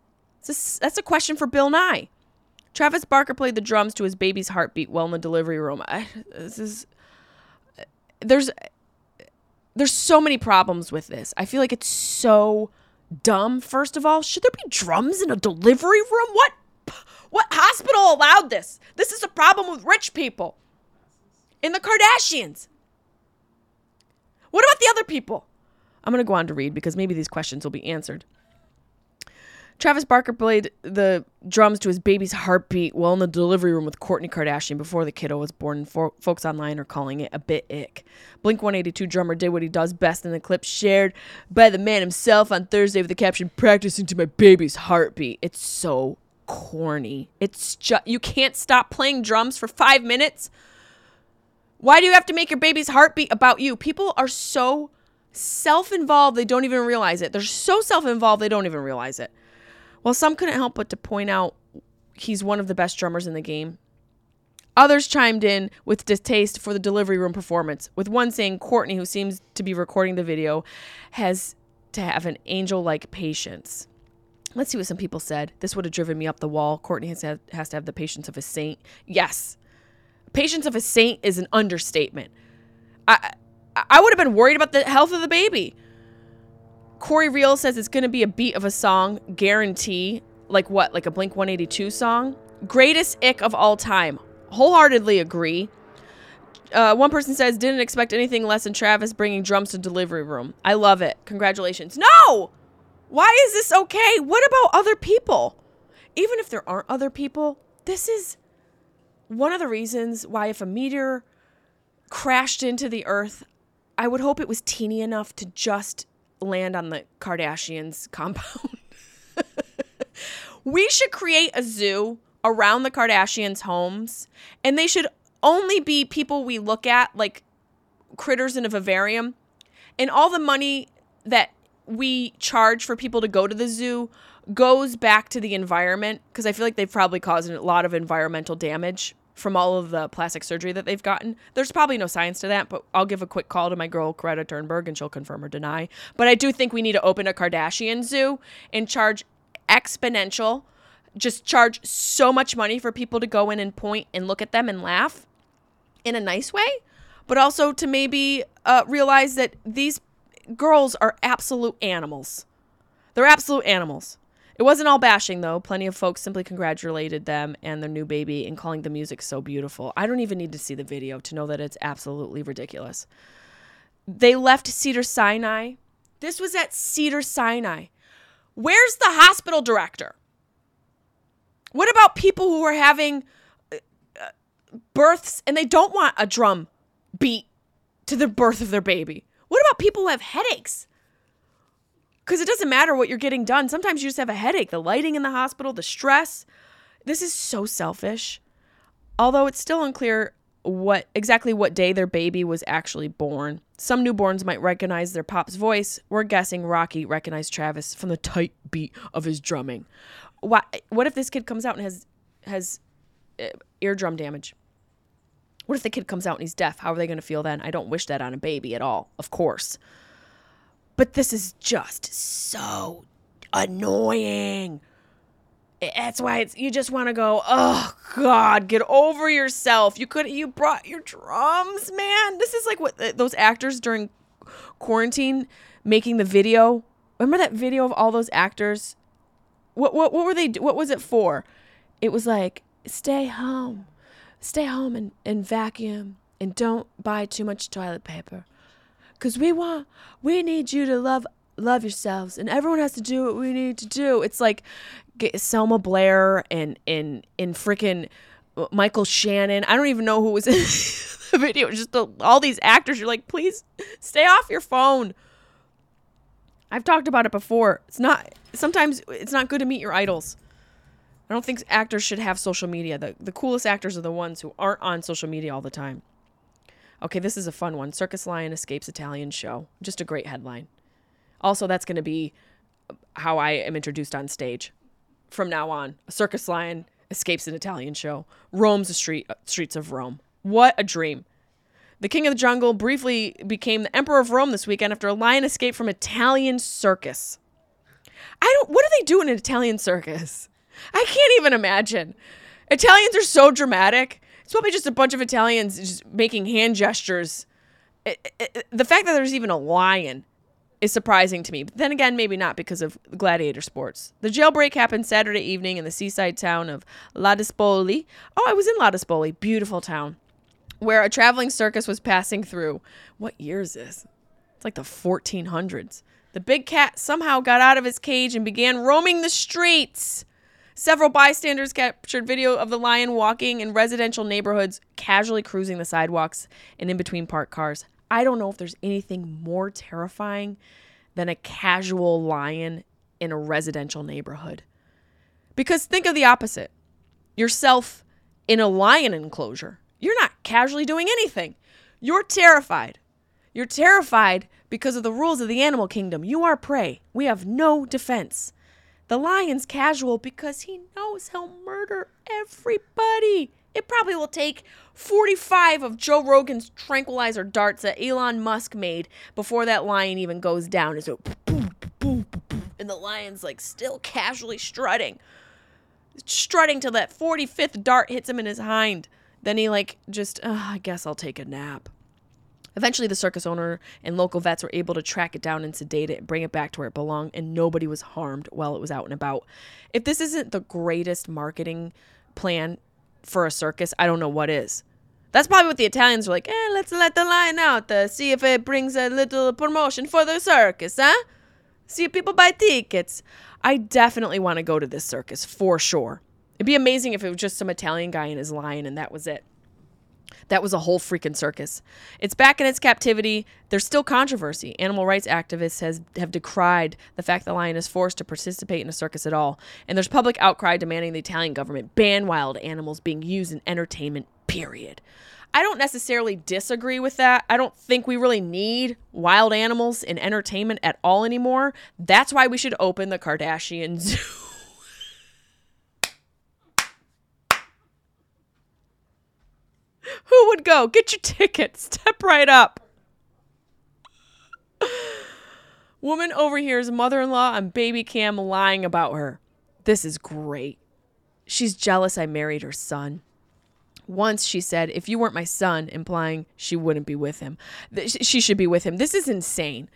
that's a question for Bill Nye. Travis Barker played the drums to his baby's heartbeat while in the delivery room. I, this is uh, there's uh, there's so many problems with this. I feel like it's so dumb. First of all, should there be drums in a delivery room? What what hospital allowed this? This is a problem with rich people. In the Kardashians. What about the other people? I'm going to go on to read because maybe these questions will be answered. Travis Barker played the drums to his baby's heartbeat while in the delivery room with Kourtney Kardashian before the kiddo was born, folks online are calling it a bit ick. Blink 182 drummer did what he does best in the clip shared by the man himself on Thursday with the caption, Practicing to my baby's heartbeat. It's so corny. It's just, you can't stop playing drums for five minutes. Why do you have to make your baby's heartbeat about you? People are so self involved, they don't even realize it. They're so self involved, they don't even realize it. Well, some couldn't help but to point out he's one of the best drummers in the game. Others chimed in with distaste for the delivery room performance, with one saying Kourtney, who seems to be recording the video, has to have an angel like patience. Let's see what some people said. This would have driven me up the wall. Kourtney has has to have the patience of a saint. Yes. Patience of a saint is an understatement. I, I would have been worried about the health of the baby. Corey Real says it's going to be a beat of a song, guarantee. Like what? Like a Blink 182 song? Greatest ick of all time. Wholeheartedly agree. Uh, one person says, didn't expect anything less than Travis bringing drums to delivery room. I love it. Congratulations. No! Why is this okay? What about other people? Even if there aren't other people, this is one of the reasons why if a meteor crashed into the earth, I would hope it was teeny enough to just land on the Kardashians compound. we should create a zoo around the Kardashians' homes, and they should only be people we look at like critters in a vivarium. And all the money that we charge for people to go to the zoo goes back to the environment because I feel like they've probably caused a lot of environmental damage from all of the plastic surgery that they've gotten. There's probably no science to that, but I'll give a quick call to my girl Greta Thunberg and she'll confirm or deny. But I do think we need to open a Kardashian zoo and charge exponential, just charge so much money for people to go in and point and look at them and laugh in a nice way, but also to maybe uh, realize that these girls are absolute animals. They're absolute animals. It wasn't all bashing though. Plenty of folks simply congratulated them and their new baby and calling the music so beautiful. I don't even need to see the video to know that it's absolutely ridiculous. They left Cedar Sinai. This was at Cedar Sinai. Where's the hospital director? What about people who are having uh, uh, births and they don't want a drum beat to the birth of their baby? What about people who have headaches? Because it doesn't matter what you're getting done. Sometimes you just have a headache. The lighting in the hospital, the stress. This is so selfish. Although it's still unclear what exactly what day their baby was actually born. Some newborns might recognize their pop's voice. We're guessing Rocky recognized Travis from the tight beat of his drumming. What what if this kid comes out and has has uh, eardrum damage? What if the kid comes out and he's deaf? How are they going to feel then? I don't wish that on a baby at all, of course. But this is just so annoying. That's why it's you just want to go, "Oh god, get over yourself. You could you brought your drums, man. This is like what uh, those actors during quarantine making the video. Remember that video of all those actors? What what what were they what was it for? It was like, "Stay home. Stay home and, and vacuum and don't buy too much toilet paper." Cause we want, we need you to love love yourselves, and everyone has to do what we need to do. It's like Selma Blair and and and freaking uh, Michael Shannon. I don't even know who was in the video. Just the, all these actors. You're like, please stay off your phone. I've talked about it before. It's not. Sometimes it's not good to meet your idols. I don't think actors should have social media. The the coolest actors are the ones who aren't on social media all the time. Okay, this is a fun one. Circus Lion escapes Italian show. Just a great headline. Also, that's going to be how I am introduced on stage from now on. A circus lion escapes an Italian show, roams the street uh, streets of Rome. What a dream. The king of the jungle briefly became the emperor of Rome this weekend after a lion escaped from Italian circus. I don't what do they do in an Italian circus? I can't even imagine. Italians are so dramatic. It's probably just a bunch of Italians just making hand gestures. It, it, the fact that there's even a lion is surprising to me. But then again, maybe not because of gladiator sports. The jailbreak happened Saturday evening in the seaside town of Ladispoli. Oh, I was in Ladispoli, beautiful town, where a traveling circus was passing through. What year is this? It's like the 1400s. The big cat somehow got out of his cage and began roaming the streets. Several bystanders captured video of the lion walking in residential neighborhoods, casually cruising the sidewalks and in between parked cars. I don't know if there's anything more terrifying than a casual lion in a residential neighborhood. Because think of the opposite yourself in a lion enclosure. You're not casually doing anything, you're terrified. You're terrified because of the rules of the animal kingdom. You are prey. We have no defense. The lion's casual because he knows he'll murder everybody. It probably will take 45 of Joe Rogan's tranquilizer darts that Elon Musk made before that lion even goes down. It's and the lion's like still casually strutting. Strutting till that 45th dart hits him in his hind. Then he like just, uh, I guess I'll take a nap. Eventually, the circus owner and local vets were able to track it down and sedate it and bring it back to where it belonged, and nobody was harmed while it was out and about. If this isn't the greatest marketing plan for a circus, I don't know what is. That's probably what the Italians were like, eh, let's let the lion out, uh, see if it brings a little promotion for the circus, huh? See if people buy tickets. I definitely want to go to this circus for sure. It'd be amazing if it was just some Italian guy and his lion and that was it. That was a whole freaking circus. It's back in its captivity. There's still controversy. Animal rights activists has, have decried the fact the lion is forced to participate in a circus at all. And there's public outcry demanding the Italian government ban wild animals being used in entertainment, period. I don't necessarily disagree with that. I don't think we really need wild animals in entertainment at all anymore. That's why we should open the Kardashian Zoo. Who would go? Get your ticket. Step right up. Woman overhears mother in law on baby cam lying about her. This is great. She's jealous I married her son. Once she said, if you weren't my son, implying she wouldn't be with him. She should be with him. This is insane.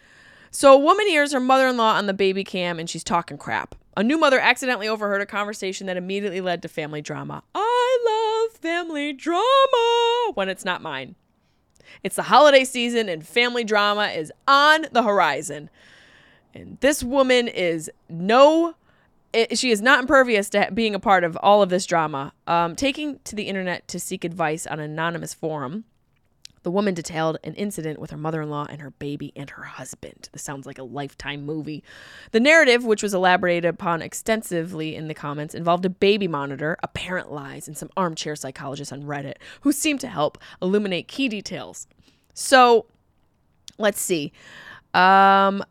So a woman hears her mother in law on the baby cam and she's talking crap. A new mother accidentally overheard a conversation that immediately led to family drama. Love family drama when it's not mine. It's the holiday season and family drama is on the horizon. And this woman is no it, she is not impervious to being a part of all of this drama. Um, taking to the internet to seek advice on an anonymous forum, the woman detailed an incident with her mother in law and her baby and her husband. This sounds like a lifetime movie. The narrative, which was elaborated upon extensively in the comments, involved a baby monitor, apparent lies, and some armchair psychologists on Reddit who seemed to help illuminate key details. So, let's see. Um,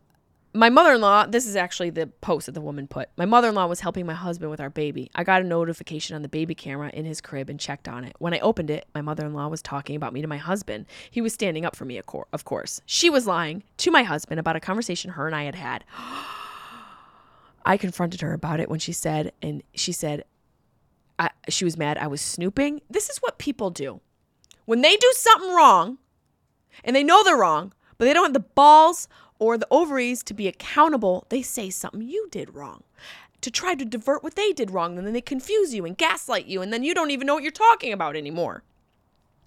my mother-in-law this is actually the post that the woman put. My mother-in-law was helping my husband with our baby. I got a notification on the baby camera in his crib and checked on it. When i opened it my mother-in-law was talking about me to my husband. He was standing up for me of course. She was lying to my husband about a conversation her and i had had. I confronted her about it when she said and she said I, she was mad i was snooping. This is what people do. When they do something wrong and they know they're wrong but they don't have the balls or the ovaries to be accountable, they say something you did wrong to try to divert what they did wrong. And then they confuse you and gaslight you, and then you don't even know what you're talking about anymore.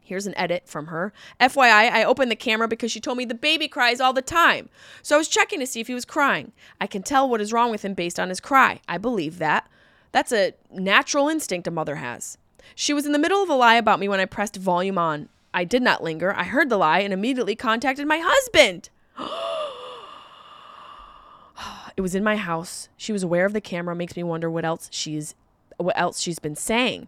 Here's an edit from her. FYI, I opened the camera because she told me the baby cries all the time. So I was checking to see if he was crying. I can tell what is wrong with him based on his cry. I believe that. That's a natural instinct a mother has. She was in the middle of a lie about me when I pressed volume on. I did not linger. I heard the lie and immediately contacted my husband. It was in my house. She was aware of the camera. Makes me wonder what else she's what else she's been saying.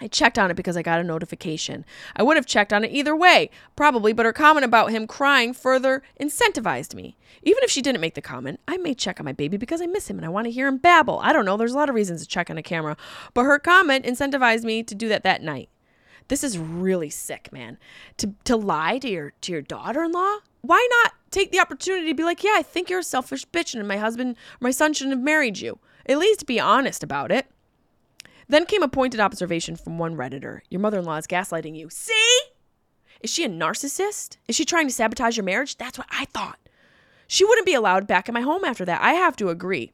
I checked on it because I got a notification. I would have checked on it either way, probably, but her comment about him crying further incentivized me. Even if she didn't make the comment, I may check on my baby because I miss him and I want to hear him babble. I don't know, there's a lot of reasons to check on a camera, but her comment incentivized me to do that that night. This is really sick, man. To to lie to your to your daughter-in-law? Why not take the opportunity to be like, "Yeah, I think you're a selfish bitch and my husband my son shouldn't have married you." At least be honest about it. Then came a pointed observation from one redditor. Your mother-in-law is gaslighting you. See? Is she a narcissist? Is she trying to sabotage your marriage? That's what I thought. She wouldn't be allowed back in my home after that. I have to agree.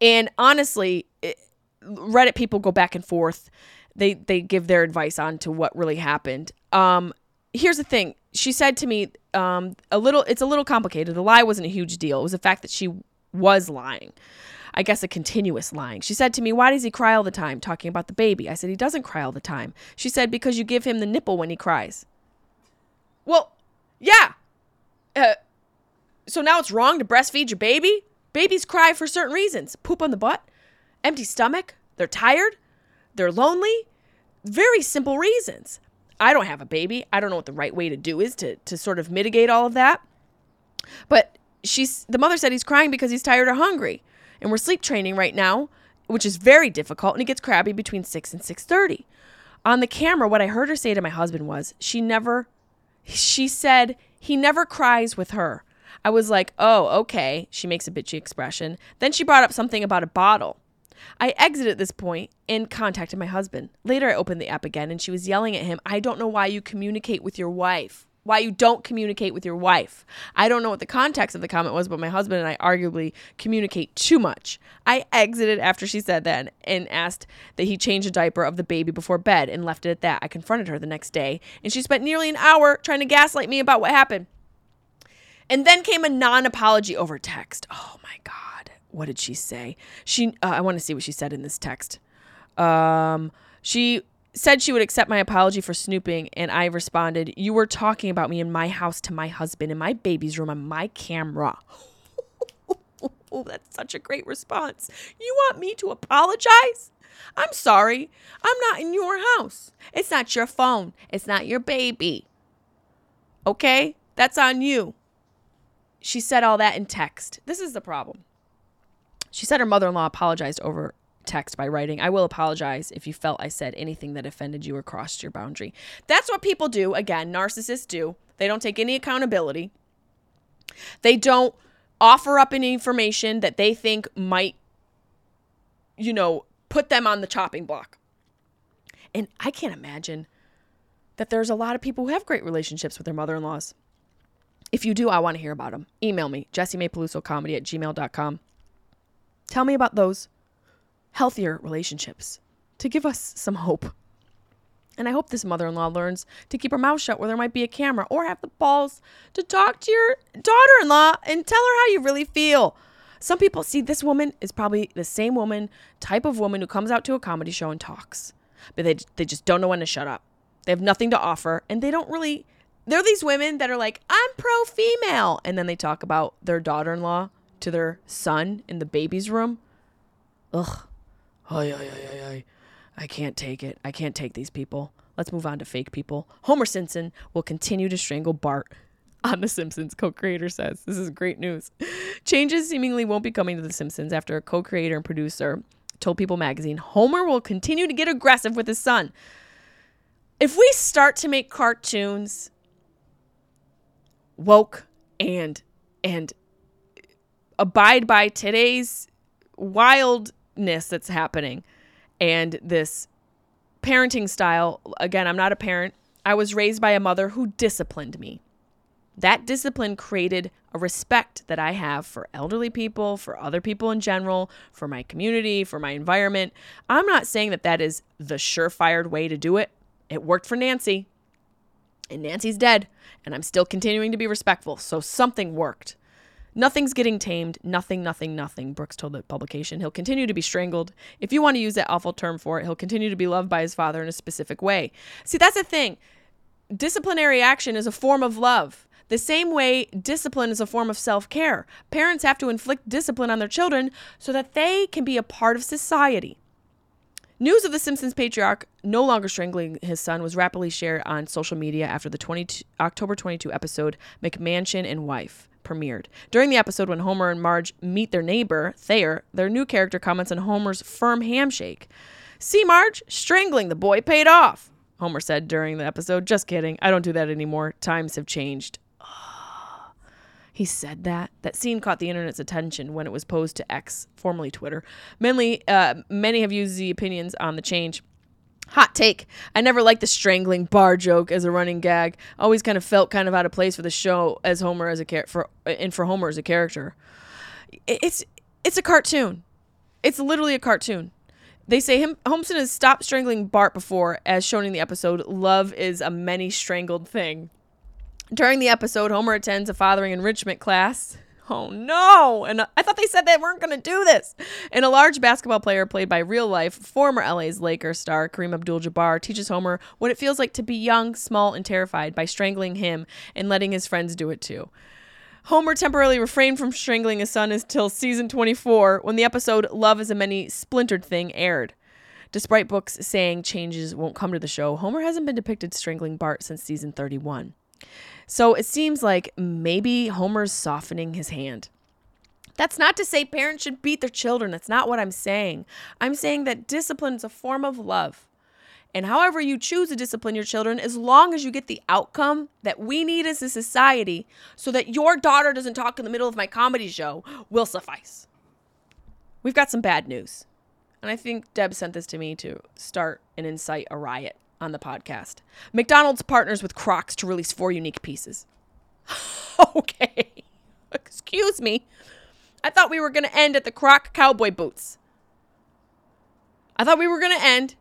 And honestly, it, Reddit people go back and forth they they give their advice on to what really happened. Um, here's the thing. She said to me, um, a little. It's a little complicated. The lie wasn't a huge deal. It was the fact that she was lying. I guess a continuous lying. She said to me, Why does he cry all the time? Talking about the baby. I said, He doesn't cry all the time. She said, Because you give him the nipple when he cries. Well, yeah. Uh, so now it's wrong to breastfeed your baby? Babies cry for certain reasons poop on the butt, empty stomach, they're tired, they're lonely. Very simple reasons. I don't have a baby. I don't know what the right way to do is to, to sort of mitigate all of that. But she's the mother said he's crying because he's tired or hungry. And we're sleep training right now, which is very difficult, and he gets crabby between 6 and 6:30. On the camera, what I heard her say to my husband was, she never she said he never cries with her. I was like, "Oh, okay." She makes a bitchy expression. Then she brought up something about a bottle. I exited at this point and contacted my husband. Later, I opened the app again and she was yelling at him, I don't know why you communicate with your wife. Why you don't communicate with your wife. I don't know what the context of the comment was, but my husband and I arguably communicate too much. I exited after she said that and asked that he change a diaper of the baby before bed and left it at that. I confronted her the next day and she spent nearly an hour trying to gaslight me about what happened. And then came a non apology over text. Oh my God what did she say? She uh, I want to see what she said in this text. Um, she said she would accept my apology for snooping, and I responded, You were talking about me in my house to my husband in my baby's room on my camera. oh, that's such a great response. You want me to apologize? I'm sorry. I'm not in your house. It's not your phone. It's not your baby. Okay? That's on you. She said all that in text. This is the problem. She said her mother in law apologized over text by writing, I will apologize if you felt I said anything that offended you or crossed your boundary. That's what people do. Again, narcissists do. They don't take any accountability. They don't offer up any information that they think might, you know, put them on the chopping block. And I can't imagine that there's a lot of people who have great relationships with their mother in laws. If you do, I want to hear about them. Email me, comedy at gmail.com. Tell me about those healthier relationships to give us some hope. And I hope this mother in law learns to keep her mouth shut where there might be a camera or have the balls to talk to your daughter in law and tell her how you really feel. Some people see this woman is probably the same woman, type of woman who comes out to a comedy show and talks, but they, they just don't know when to shut up. They have nothing to offer and they don't really. They're these women that are like, I'm pro female. And then they talk about their daughter in law to their son in the baby's room. Ugh. Ay, ay, ay, ay. I can't take it. I can't take these people. Let's move on to fake people. Homer Simpson will continue to strangle Bart. On The Simpsons, co creator says. This is great news. Changes seemingly won't be coming to The Simpsons after a co creator and producer told People magazine Homer will continue to get aggressive with his son. If we start to make cartoons woke and and abide by today's wild that's happening and this parenting style. Again, I'm not a parent. I was raised by a mother who disciplined me. That discipline created a respect that I have for elderly people, for other people in general, for my community, for my environment. I'm not saying that that is the surefire way to do it. It worked for Nancy, and Nancy's dead, and I'm still continuing to be respectful. So something worked. Nothing's getting tamed. Nothing, nothing, nothing, Brooks told the publication. He'll continue to be strangled. If you want to use that awful term for it, he'll continue to be loved by his father in a specific way. See, that's the thing. Disciplinary action is a form of love. The same way discipline is a form of self care. Parents have to inflict discipline on their children so that they can be a part of society. News of the Simpsons patriarch no longer strangling his son was rapidly shared on social media after the 22, October 22 episode McMansion and Wife premiered. During the episode, when Homer and Marge meet their neighbor, Thayer, their new character comments on Homer's firm handshake. See, Marge, strangling the boy paid off, Homer said during the episode. Just kidding. I don't do that anymore. Times have changed. He said that. That scene caught the internet's attention when it was posed to X, formerly Twitter. Many, uh, many have used the opinions on the change. Hot take. I never liked the strangling bar joke as a running gag. Always kind of felt kind of out of place for the show as Homer as a char- for and for Homer as a character. It's it's a cartoon. It's literally a cartoon. They say him Homestead has stopped strangling Bart before, as shown in the episode "Love is a Many Strangled Thing." During the episode, Homer attends a fathering enrichment class Oh no! And I thought they said they weren't going to do this. And a large basketball player played by real life former LA's Lakers star Kareem Abdul-Jabbar teaches Homer what it feels like to be young, small, and terrified by strangling him and letting his friends do it too. Homer temporarily refrained from strangling his son until season 24 when the episode Love is a Many Splintered Thing aired. Despite Brooks saying changes won't come to the show, Homer hasn't been depicted strangling Bart since season 31. So it seems like maybe Homer's softening his hand. That's not to say parents should beat their children. That's not what I'm saying. I'm saying that discipline is a form of love. And however you choose to discipline your children, as long as you get the outcome that we need as a society so that your daughter doesn't talk in the middle of my comedy show, will suffice. We've got some bad news. And I think Deb sent this to me to start and incite a riot on the podcast. McDonald's partners with Crocs to release four unique pieces. okay. Excuse me. I thought we were going to end at the Croc cowboy boots. I thought we were going to end,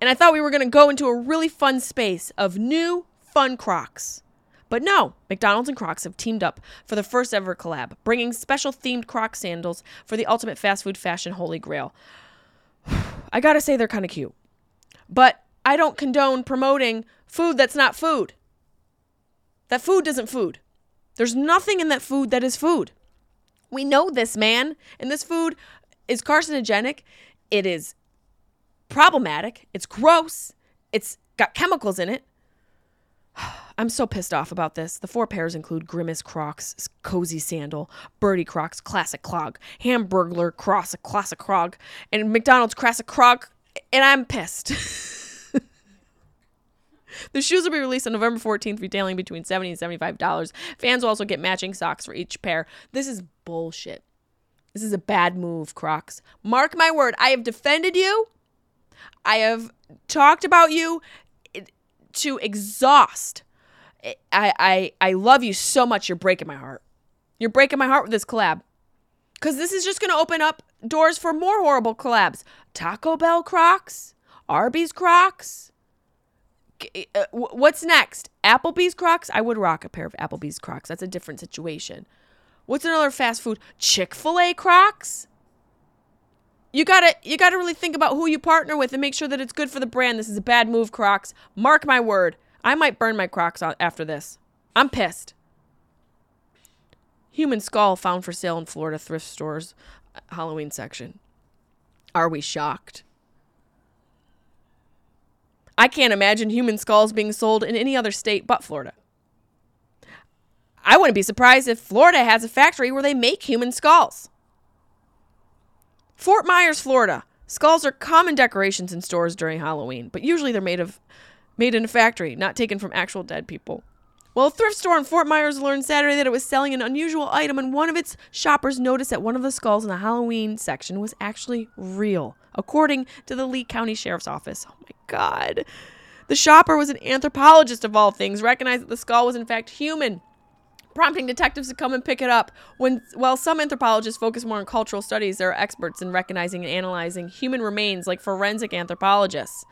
and I thought we were going to go into a really fun space of new, fun Crocs. But no, McDonald's and Crocs have teamed up for the first ever collab, bringing special themed Croc sandals for the ultimate fast food fashion holy grail. I gotta say, they're kind of cute. But I don't condone promoting food that's not food. That food isn't food. There's nothing in that food that is food. We know this, man. And this food is carcinogenic. It is problematic. It's gross. It's got chemicals in it. I'm so pissed off about this. The four pairs include Grimace Crocs, Cozy Sandal, Birdie Crocs, Classic Clog, Hamburglar Crocs, Classic Crog, and McDonald's Classic Crog, and I'm pissed. the shoes will be released on November 14th, retailing between 70 and $75. Fans will also get matching socks for each pair. This is bullshit. This is a bad move, Crocs. Mark my word, I have defended you. I have talked about you eh, to exhaust. Eh, I, I, I love you so much. You're breaking my heart. You're breaking my heart with this collab. Because this is just going to open up doors for more horrible collabs. Taco Bell Crocs, Arby's Crocs. Uh, what's next? Applebee's Crocs? I would rock a pair of Applebee's Crocs. That's a different situation. What's another fast food? Chick fil A Crocs? you gotta you gotta really think about who you partner with and make sure that it's good for the brand. This is a bad move, Crocs. Mark my word. I might burn my Crocs after this. I'm pissed. Human skull found for sale in Florida thrift stores uh, Halloween section. Are we shocked? I can't imagine human skulls being sold in any other state but Florida. I wouldn't be surprised if Florida has a factory where they make human skulls. Fort Myers, Florida. Skulls are common decorations in stores during Halloween, but usually they're made of made in a factory, not taken from actual dead people. Well, a thrift store in Fort Myers learned Saturday that it was selling an unusual item, and one of its shoppers noticed that one of the skulls in the Halloween section was actually real, according to the Lee County Sheriff's Office. Oh my God. The shopper was an anthropologist of all things, recognized that the skull was in fact human prompting detectives to come and pick it up. When while some anthropologists focus more on cultural studies, there are experts in recognizing and analyzing human remains like forensic anthropologists.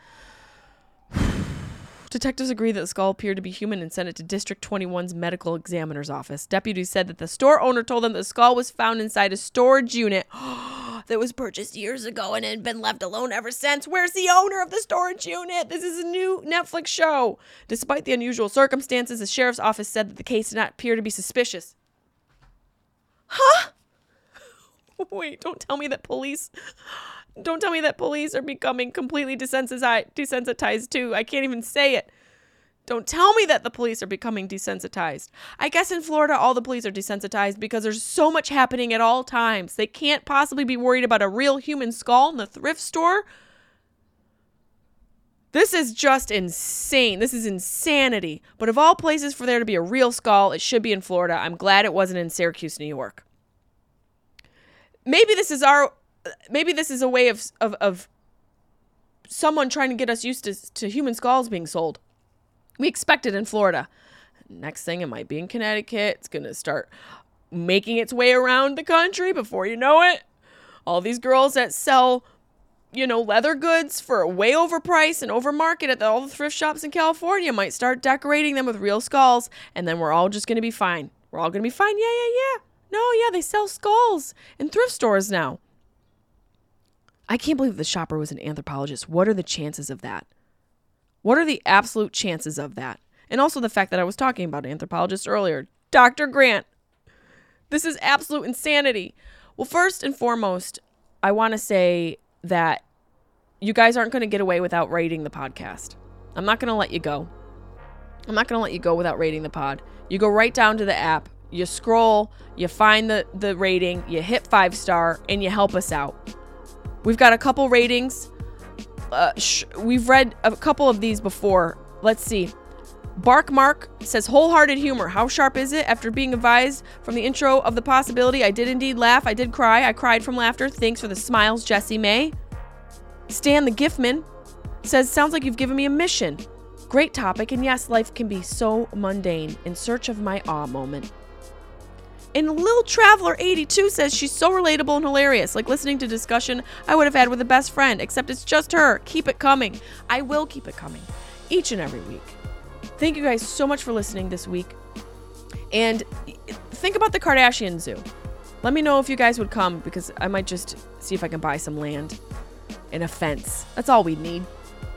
Detectives agree that the skull appeared to be human and sent it to District 21's medical examiner's office. Deputies said that the store owner told them the skull was found inside a storage unit oh that was purchased years ago and had been left alone ever since. Where's the owner of the storage unit? This is a new Netflix show. Despite the unusual circumstances, the sheriff's office said that the case did not appear to be suspicious. Huh? Wait, don't tell me that police don't tell me that police are becoming completely desensitized, desensitized too. I can't even say it. Don't tell me that the police are becoming desensitized. I guess in Florida, all the police are desensitized because there's so much happening at all times. They can't possibly be worried about a real human skull in the thrift store. This is just insane. This is insanity. But of all places for there to be a real skull, it should be in Florida. I'm glad it wasn't in Syracuse, New York. Maybe this is our maybe this is a way of of, of someone trying to get us used to, to human skulls being sold. We expect it in Florida. Next thing, it might be in Connecticut. It's going to start making its way around the country before you know it. All these girls that sell, you know, leather goods for way overpriced and overmarket at the, all the thrift shops in California might start decorating them with real skulls, and then we're all just going to be fine. We're all going to be fine. Yeah, yeah, yeah. No, yeah, they sell skulls in thrift stores now. I can't believe the shopper was an anthropologist. What are the chances of that? What are the absolute chances of that? And also the fact that I was talking about anthropologists earlier. Dr. Grant, this is absolute insanity. Well, first and foremost, I want to say that you guys aren't going to get away without rating the podcast. I'm not going to let you go. I'm not going to let you go without rating the pod. You go right down to the app, you scroll, you find the, the rating, you hit five star, and you help us out. We've got a couple ratings. Uh, sh- we've read a couple of these before. Let's see. Bark Mark says, wholehearted humor. How sharp is it? After being advised from the intro of the possibility, I did indeed laugh. I did cry. I cried from laughter. Thanks for the smiles, Jessimae. Stan the Giftman says, sounds like you've given me a mission. Great topic, and yes, life can be so mundane. In search of my awe moment. And Lil Traveler 82 says she's so relatable and hilarious, like listening to discussion I would have had with a best friend, except it's just her. Keep it coming. I will keep it coming each and every week. Thank you guys so much for listening this week. And think about the Kardashian Zoo. Let me know if you guys would come because I might just see if I can buy some land and a fence. That's all we need.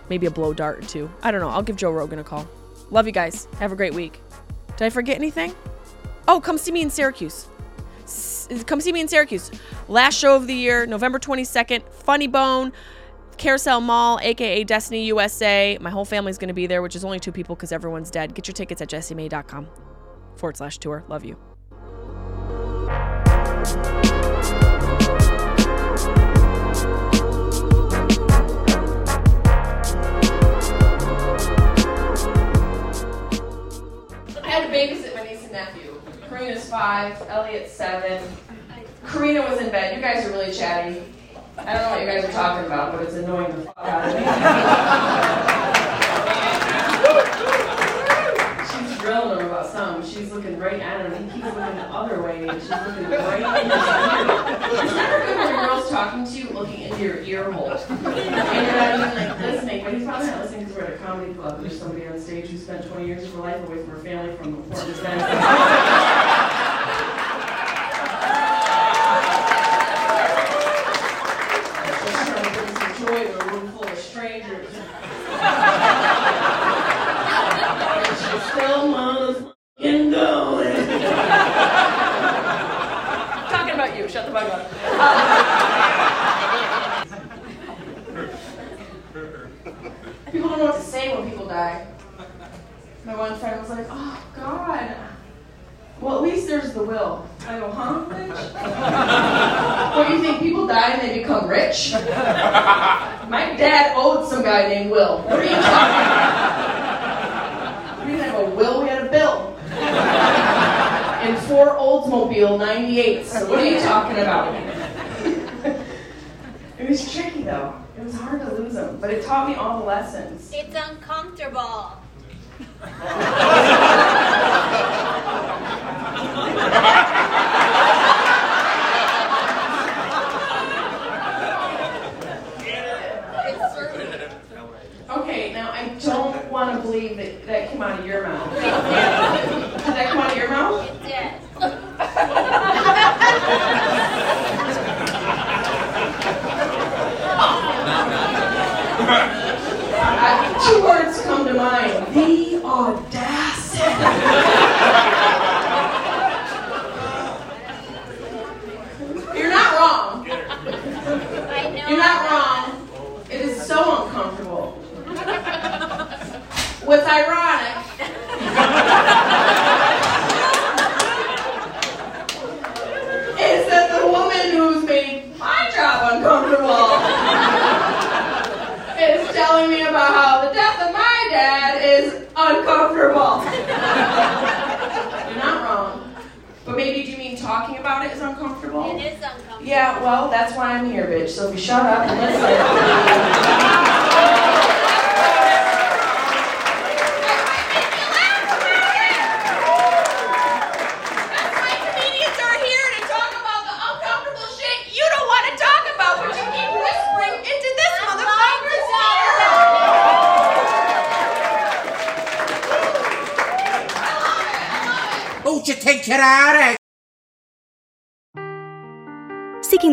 maybe a blow dart or two. I don't know. I'll give Joe Rogan a call. Love you guys. Have a great week. Did I forget anything? Oh, come see me in Syracuse. S- come see me in Syracuse. Last show of the year, November 22nd, Funny Bone, Carousel Mall, aka Destiny USA. My whole family's going to be there, which is only two people because everyone's dead. Get your tickets at jessiemay.com forward slash tour. Love you. Five, Elliot's seven. Karina was in bed. You guys are really chatty. I don't know what you guys are talking about, but it's annoying the fuck out of me. she's drilling him about something. She's looking right at him. He keeps looking the other way, and she's looking right his ear. It's never good when your girl's talking to you, looking into your ear hole. And you're not even like listening, but he's probably not listening because we're at a comedy club. There's somebody on stage who spent 20 years of her life away from her family from important events. Just trying to bring some joy to a room full of strangers. And she's still motherfucking going. Talking about you. Shut the fuck up. People don't know what to say when people die. My one friend was like, "Oh God." Well, at least there's the will. I go, huh, bitch? what, do you think people die and they become rich? My dad owed some guy named Will. What are you talking about? We didn't have a will, we had a bill. And four Oldsmobile 98s. So what are you talking about? It was tricky though. It was hard to lose them, but it taught me all the lessons. It's uncomfortable. Okay, now I don't want to believe that that came out of your mouth. Did that come out of your mouth? dead. I, two words come to mind. The audacity. You're not wrong. I know. You're not wrong. It is so uncomfortable. What's ironic is that the woman who's made my job uncomfortable is telling me about how the death of my dad is uncomfortable. You're not wrong. But maybe do you mean talking about it is uncomfortable? It is uncomfortable. Yeah, well, that's why I'm here, bitch. So if you shut up and listen. Why comedians are here